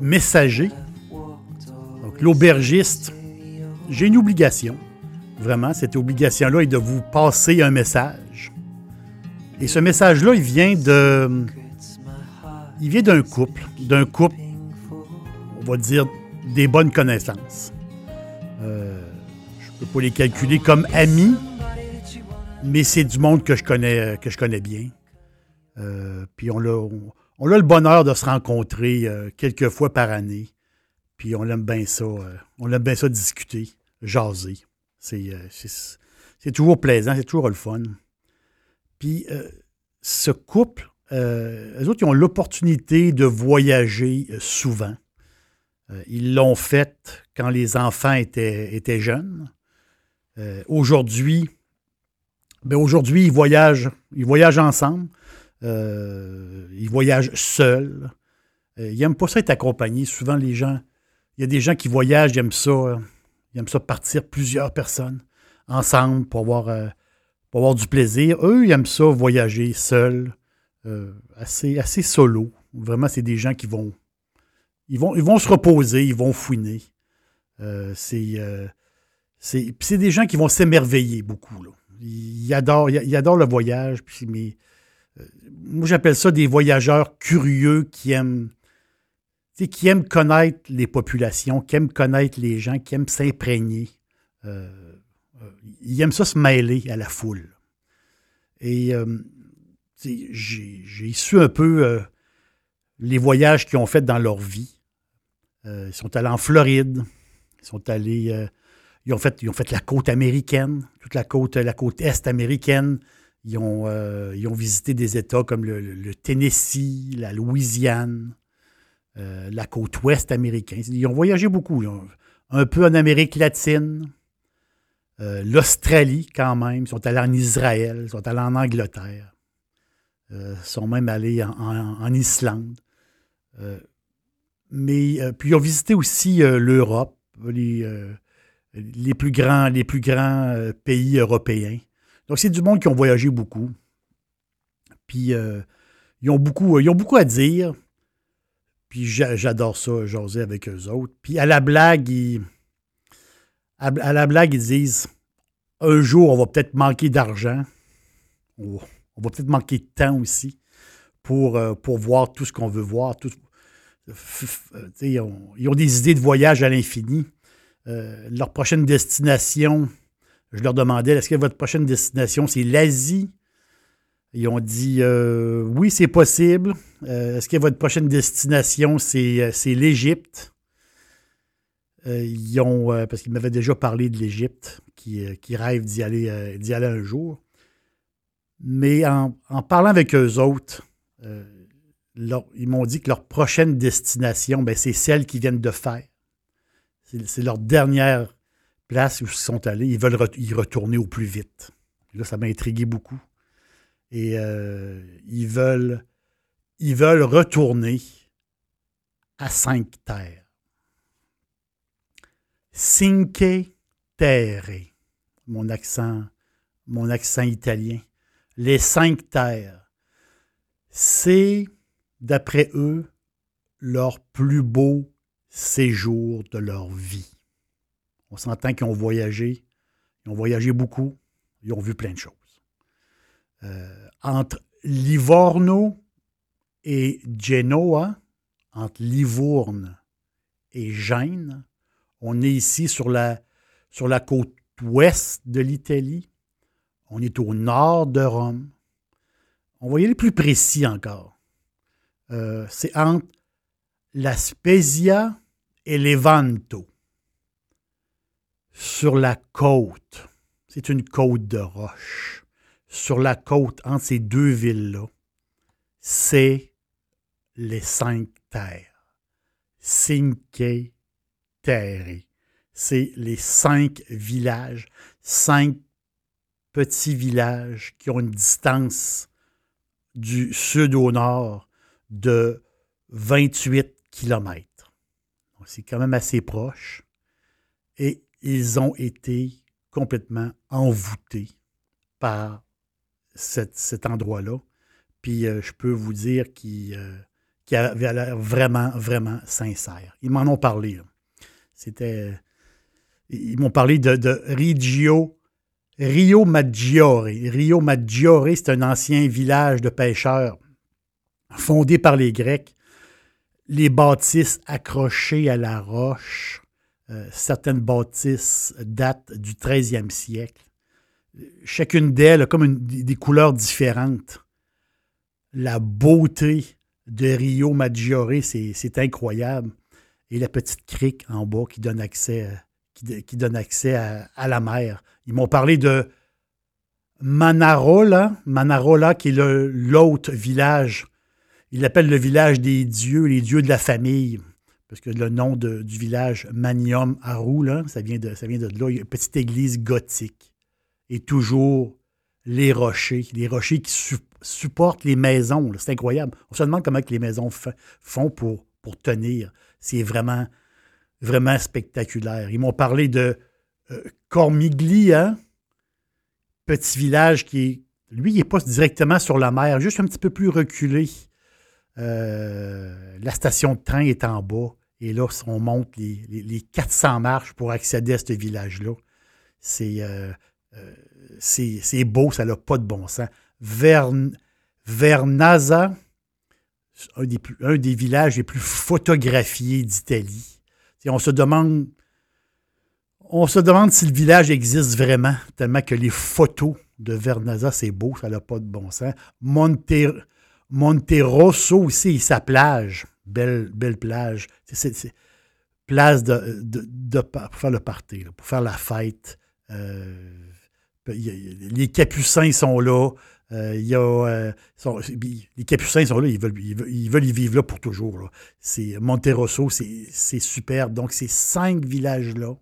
messager. Donc, l'aubergiste, j'ai une obligation. Vraiment, cette obligation-là est de vous passer un message. Et ce message-là, il vient de. Il vient d'un couple. D'un couple, on va dire, des bonnes connaissances. Euh, je ne peux pas les calculer comme amis, mais c'est du monde que je connais, que je connais bien. Euh, puis on a, on, a le bonheur de se rencontrer euh, quelques fois par année. Puis on aime bien ça. on aime bien ça discuter, jaser. Euh, c'est toujours plaisant, c'est toujours le fun. Puis euh, ce couple, euh, eux autres, ils ont l'opportunité de voyager souvent. ils l'ont fait quand les enfants étaient, étaient jeunes. aujourd'hui, ben aujourd'hui, ils voyagent, ils voyagent ensemble. Ils voyagent seuls. ils n'aiment pas ça être accompagnés. Souvent, les gens, il y a des gens qui voyagent, ils aiment ça ils aiment ça partir plusieurs personnes ensemble pour avoir, euh, du plaisir. Eux, ils aiment ça voyager seuls, euh, assez, assez solo. Vraiment, c'est des gens qui vont ils, vont. se reposer, ils vont fouiner. Euh, c'est, c'est, des gens qui vont s'émerveiller beaucoup. Ils, adorent, ils, adorent le voyage. Mais, moi, j'appelle ça des voyageurs curieux qui aiment qui aiment connaître les populations, qui aiment connaître les gens, qui aiment s'imprégner. Euh, euh, ils aiment ça se mêler à la foule. Et euh, j'ai su un peu les voyages qu'ils ont fait dans leur vie. ils sont allés en Floride, ils sont allés. ont fait, ils ont fait la côte américaine, toute la côte, la côte est américaine. Ils ont, ils ont visité des États comme le Tennessee, la Louisiane, euh, la côte ouest américaine. Ils ont voyagé beaucoup. un peu en Amérique latine, euh, l'Australie quand même. Ils sont allés en Israël, ils sont allés en Angleterre. Euh, ils sont même allés en, Islande. mais puis ils ont visité aussi l'Europe, les, plus grands, les plus grands pays européens. Donc c'est du monde qui ont voyagé beaucoup. Puis ils ont beaucoup, ils ont beaucoup à dire. Puis j'adore ça, jaser avec eux autres. Puis à la blague, ils, à, la blague, ils disent un jour, on va peut-être manquer d'argent. On, va peut-être manquer de temps aussi pour, euh, voir tout ce qu'on veut voir. Ils, ont, des idées de voyage à l'infini. Euh, leur prochaine destination, je leur demandais est-ce que votre prochaine destination, c'est l'Asie? Ils ont dit euh, oui, c'est possible. Euh, est-ce que votre prochaine destination, c'est, euh, l'Égypte? ils ont, parce qu'ils m'avaient déjà parlé de l'Égypte, qui, qui rêvent d'y aller, un jour. Mais en, parlant avec eux autres, ils m'ont dit que leur prochaine destination, ben, c'est celle qu'ils viennent de faire. C'est, leur dernière place où ils sont allés. Ils veulent y retourner au plus vite. Là, ça m'a intrigué beaucoup. Et euh, ils, veulent, ils veulent retourner à cinq terres. Cinque terre, mon accent, mon accent italien. Les cinq terres. C'est, d'après eux, leur plus beau séjour de leur vie. On s'entend qu'ils ont voyagé, ils ont voyagé beaucoup, ils ont vu plein de choses. Euh, entre Livorno et Genoa, entre Livourne et Gênes. On est ici sur la, côte ouest de l'Italie. On est au nord de Rome. On va y aller plus précis encore. Euh, c'est entre la Spezia et Levanto. Sur la côte, c'est une côte de roche. Sur la côte, entre ces deux villes-là, c'est les cinq terres. Cinque Terre. C'est les cinq villages, cinq petits villages qui ont une distance du sud au nord de 28 kilomètres. C'est quand même assez proche. Et ils ont été complètement envoûtés par cet endroit-là. Puis euh, je peux vous dire qu'il euh, avait l'air vraiment, vraiment sincère. Ils m'en ont parlé. C'était. Ils m'ont parlé de, de Rio Maggiore. Rio Maggiore, c'est un ancien village de pêcheurs fondé par les Grecs les bâtisses accrochées à la roche. Euh, certaines bâtisses datent du 13e siècle. Chacune d'elles a comme des couleurs différentes. La beauté de Rio Maggiore, c'est incroyable. Et la petite crique en bas qui donne accès, accès à, la mer. Ils m'ont parlé de Manarola, Manarola qui est l'autre village il appelle le village des dieux, les dieux de la famille, parce que le nom du village Manium Haru, ça, vient de, ça vient de là. Petite église gothique. Et toujours les rochers, les rochers qui supportent les maisons. C'est incroyable. On se demande comment les maisons font pour, pour tenir. C'est vraiment, vraiment spectaculaire. Ils m'ont parlé de euh, Cormiglia, petit village qui est, lui, il n'est pas directement sur la mer, juste un petit peu plus reculé. Euh, la station de train est en bas. Et là, on monte les, 400 marches pour accéder à ce village-là. Euh, euh, c'est beau, ça n'a pas de bon sens. Vernaza, un des, un des villages les plus photographiés d'Italie. On se demande on se demande si le village existe vraiment, tellement que les photos de Vernaza, c'est beau, ça n'a pas de bon sens. Monterosso aussi, sa plage. Belle, belle plage. Place de, pour faire le party, pour faire la fête. Euh, les Capucins sont là. Euh, euh, les Capucins sont là, ils veulent, y vivre là pour toujours. C'est Monterosso, c'est superbe. Donc, ces cinq villages-là,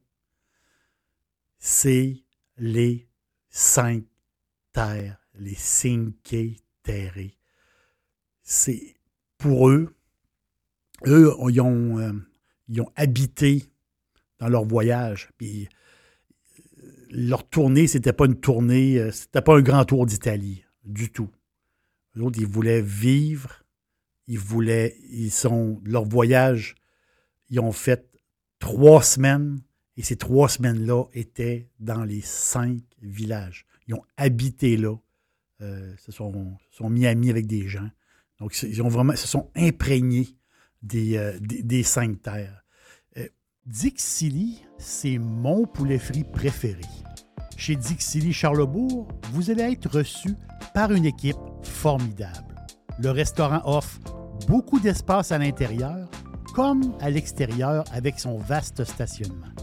c'est les cinq terres, les cinque terre c'est pour eux, eux, ils ont, euh, ils ont habité dans leur voyage. Puis euh, leur tournée, c'était pas une tournée, euh, c'était pas un grand tour d'Italie, du tout. Les autres, ils voulaient vivre, ils voulaient, ils sont, leur voyage, ils ont fait trois semaines, et ces trois semaines-là étaient dans les cinq villages. Ils ont habité là, se sont, sont mis amis avec des gens. Donc, ils ont vraiment, se sont imprégnés des, euh, cinq terres. Euh, c'est mon poulet frit préféré. Chez Dixili Charlebourg, vous allez être reçu par une équipe formidable. Le restaurant offre beaucoup d'espace à l'intérieur comme à l'extérieur avec son vaste stationnement.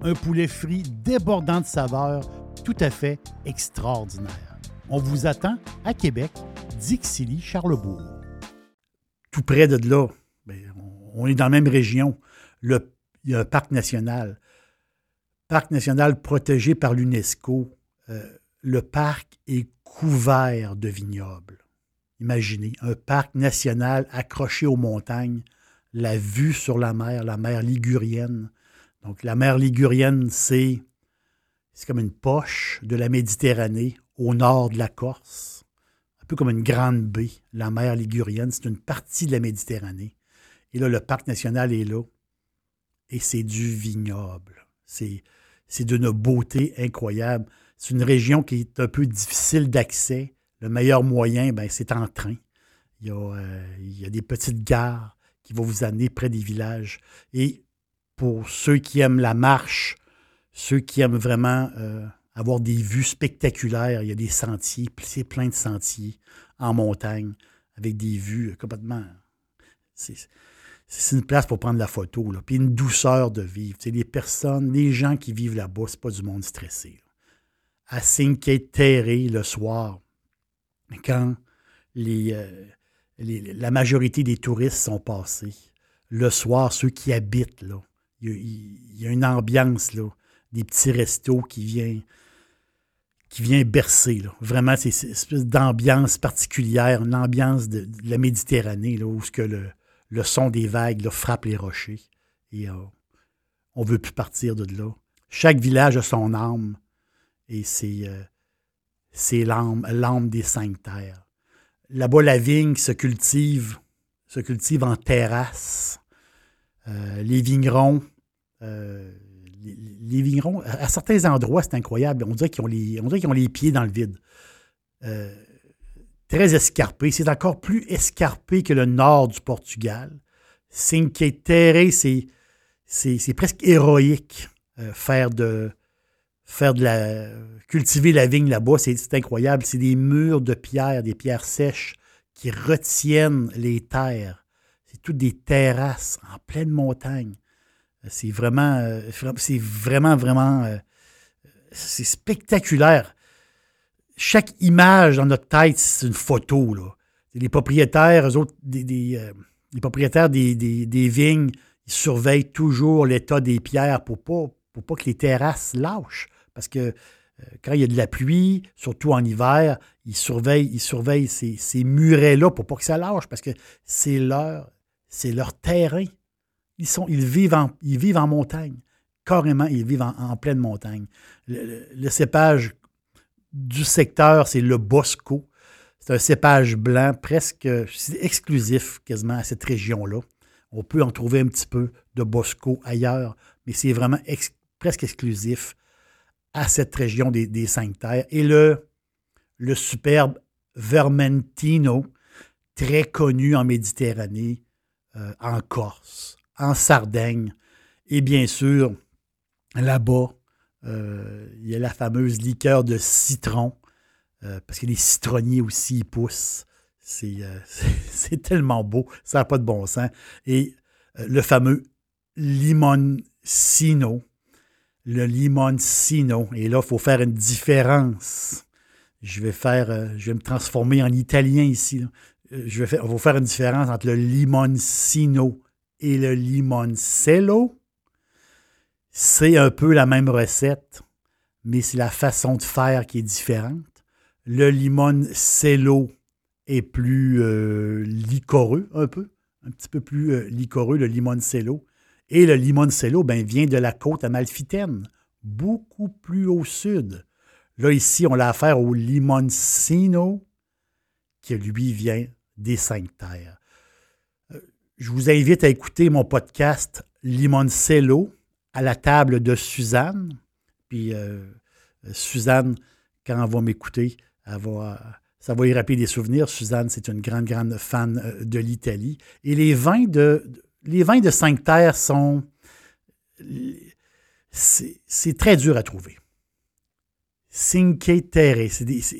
Un poulet frit débordant de saveurs tout à fait extraordinaire. On vous attend à Québec, Dixilly, Charlebourg. Tout près de là, ben, on est dans la même région. Il y a un parc national. Parc national protégé par l'UNESCO. Euh, le parc est couvert de vignobles. Imaginez, un parc national accroché aux montagnes, la vue sur la mer, la mer ligurienne. Donc la mer ligurienne, c'est comme une poche de la Méditerranée au nord de la Corse, comme une grande baie, la mer Ligurienne. C'est une partie de la Méditerranée. Et là, le parc national est là. Et c'est du vignoble. C'est, d'une beauté incroyable. C'est une région qui est un peu difficile d'accès. Le meilleur moyen, ben, c'est en train. Il y, a, euh, il y a des petites gares qui va vous amener près des villages. Et pour ceux qui aiment la marche, ceux qui aiment vraiment euh, avoir des vues spectaculaires, il y a des sentiers, c'est plein de sentiers en montagne avec des vues complètement. C'est une place pour prendre la photo, là. puis une douceur de vivre. les personnes, les gens qui vivent là-bas, c'est pas du monde stressé. À Cinque Terre le soir, quand euh, la majorité des touristes sont passés, le soir, ceux qui habitent là, il y, a une ambiance là, des petits restos qui viennent qui vient bercer. Vraiment, c'est une espèce d'ambiance particulière, une ambiance de, la Méditerranée, où le, son des vagues frappe les rochers. Et euh, on ne veut plus partir de là. Chaque village a son âme. Et c'est euh, l'âme des cinq terres. Là-bas, la vigne se cultive, se cultive en terrasse. Euh, les vignerons les, vignerons, à certains endroits, c'est incroyable. On dirait qu'ils ont, les, pieds dans le vide. Euh, très escarpé. C'est encore plus escarpé que le nord du Portugal. Cinque Terre, c'est, c'est, presque héroïque. Euh, faire de faire de la cultiver la vigne là-bas, c'est incroyable. C'est des murs de pierre, des pierres sèches qui retiennent les terres. C'est toutes des terrasses en pleine montagne. C'est vraiment, euh, c'est vraiment, vraiment, euh, c'est spectaculaire. Chaque image dans notre tête, c'est une photo. Là. Les propriétaires, des, euh, les propriétaires des, vignes, ils surveillent toujours l'état des pierres pour pas, pour pas que les terrasses lâchent. Parce que quand il y a de la pluie, surtout en hiver, ils surveillent, ils surveillent ces, ces murets-là pour pas que ça lâche, parce que c'est leur, c'est leur terrain. Ils, vivent, en, montagne. Carrément, ils vivent en, pleine montagne. Le, cépage du secteur, c'est le Bosco. C'est un cépage blanc presque exclusif quasiment à cette région-là. On peut en trouver un petit peu de Bosco ailleurs, mais c'est vraiment presque exclusif à cette région des, cinq terres. Et le, le superbe Vermentino, très connu en Méditerranée, euh, en Corse, en Sardaigne. Et bien sûr, là-bas, euh, il y a la fameuse liqueur de citron, euh, parce que les citronniers aussi y poussent. Euh, c'est tellement beau, ça n'a pas de bon sens. Et le fameux limoncino, le limoncino. Et là, il faut faire une différence. Je vais faire, je vais me transformer en italien ici. Je vais faut faire une différence entre le limoncino et le limoncello, c'est un peu la même recette, mais c'est la façon de faire qui est différente. Le limoncello est plus euh, licoreux un peu, un petit peu plus euh, licoreux, le limoncello. Et le limoncello ben, vient de la côte amalfitaine, beaucoup plus au sud. Là, ici, on a affaire au limoncino, qui lui vient des cinq terres je vous invite à écouter mon podcast Limoncello à la table de Suzanne. Puis euh, Suzanne, quand elle va m'écouter, ça va y rappeler des souvenirs. Suzanne, c'est une grande, grande fan euh, de l'Italie. Et les vins de, les vins de Terres sont. C'est très dur à trouver. Cinque Terre,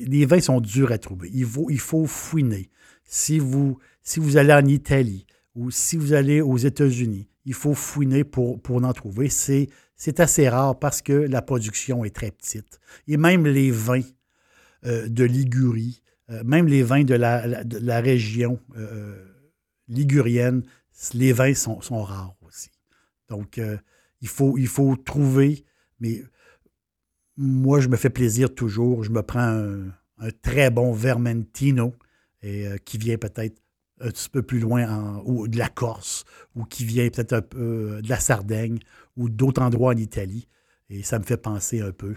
les vins sont durs à trouver. Il faut, il faut fouiner. Si vous, si vous allez en Italie, ou si vous allez aux États-Unis, il faut fouiner pour, pour en trouver. C'est, c'est assez rare parce que la production est très petite. Et même les vins euh, de Ligurie, euh, même les vins de la, de la région euh, ligurienne, les vins sont, sont rares aussi. Donc, il, faut, il faut trouver, mais moi, je me fais plaisir toujours. Je me prends un, un très bon Vermentino et, qui vient peut-être un petit peu plus loin, de la Corse, ou qui vient peut-être un peu euh, de la Sardaigne, ou d'autres endroits en Italie. Et ça me fait penser un peu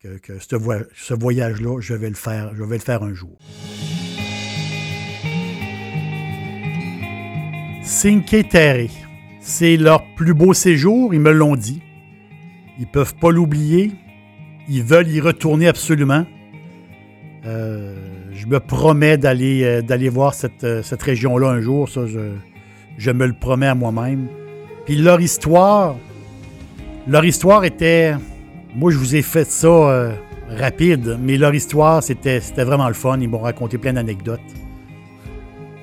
que, ce, voyage-là, je vais le faire, je vais le faire un jour. Cinque Terre, c'est leur plus beau séjour, ils me l'ont dit. Ils peuvent pas l'oublier. Ils veulent y retourner absolument. Euh, je me promets d'aller euh, voir cette, euh, cette région-là un jour. Ça, je, Je me le promets à moi-même. Puis leur histoire, leur histoire était. Moi, je vous ai fait ça euh, rapide, mais leur histoire, c'était vraiment le fun. Ils m'ont raconté plein d'anecdotes.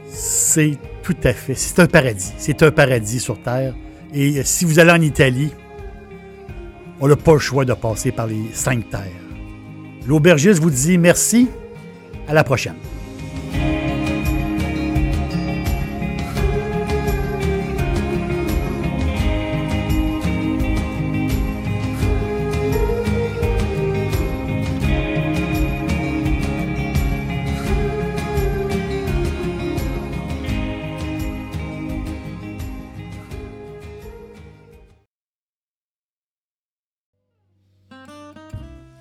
C'est tout à fait. C'est un paradis. C'est un paradis sur Terre. Et si vous allez en Italie, on n'a pas le choix de passer par les cinq terres. L'aubergiste vous dit merci. À la prochaine.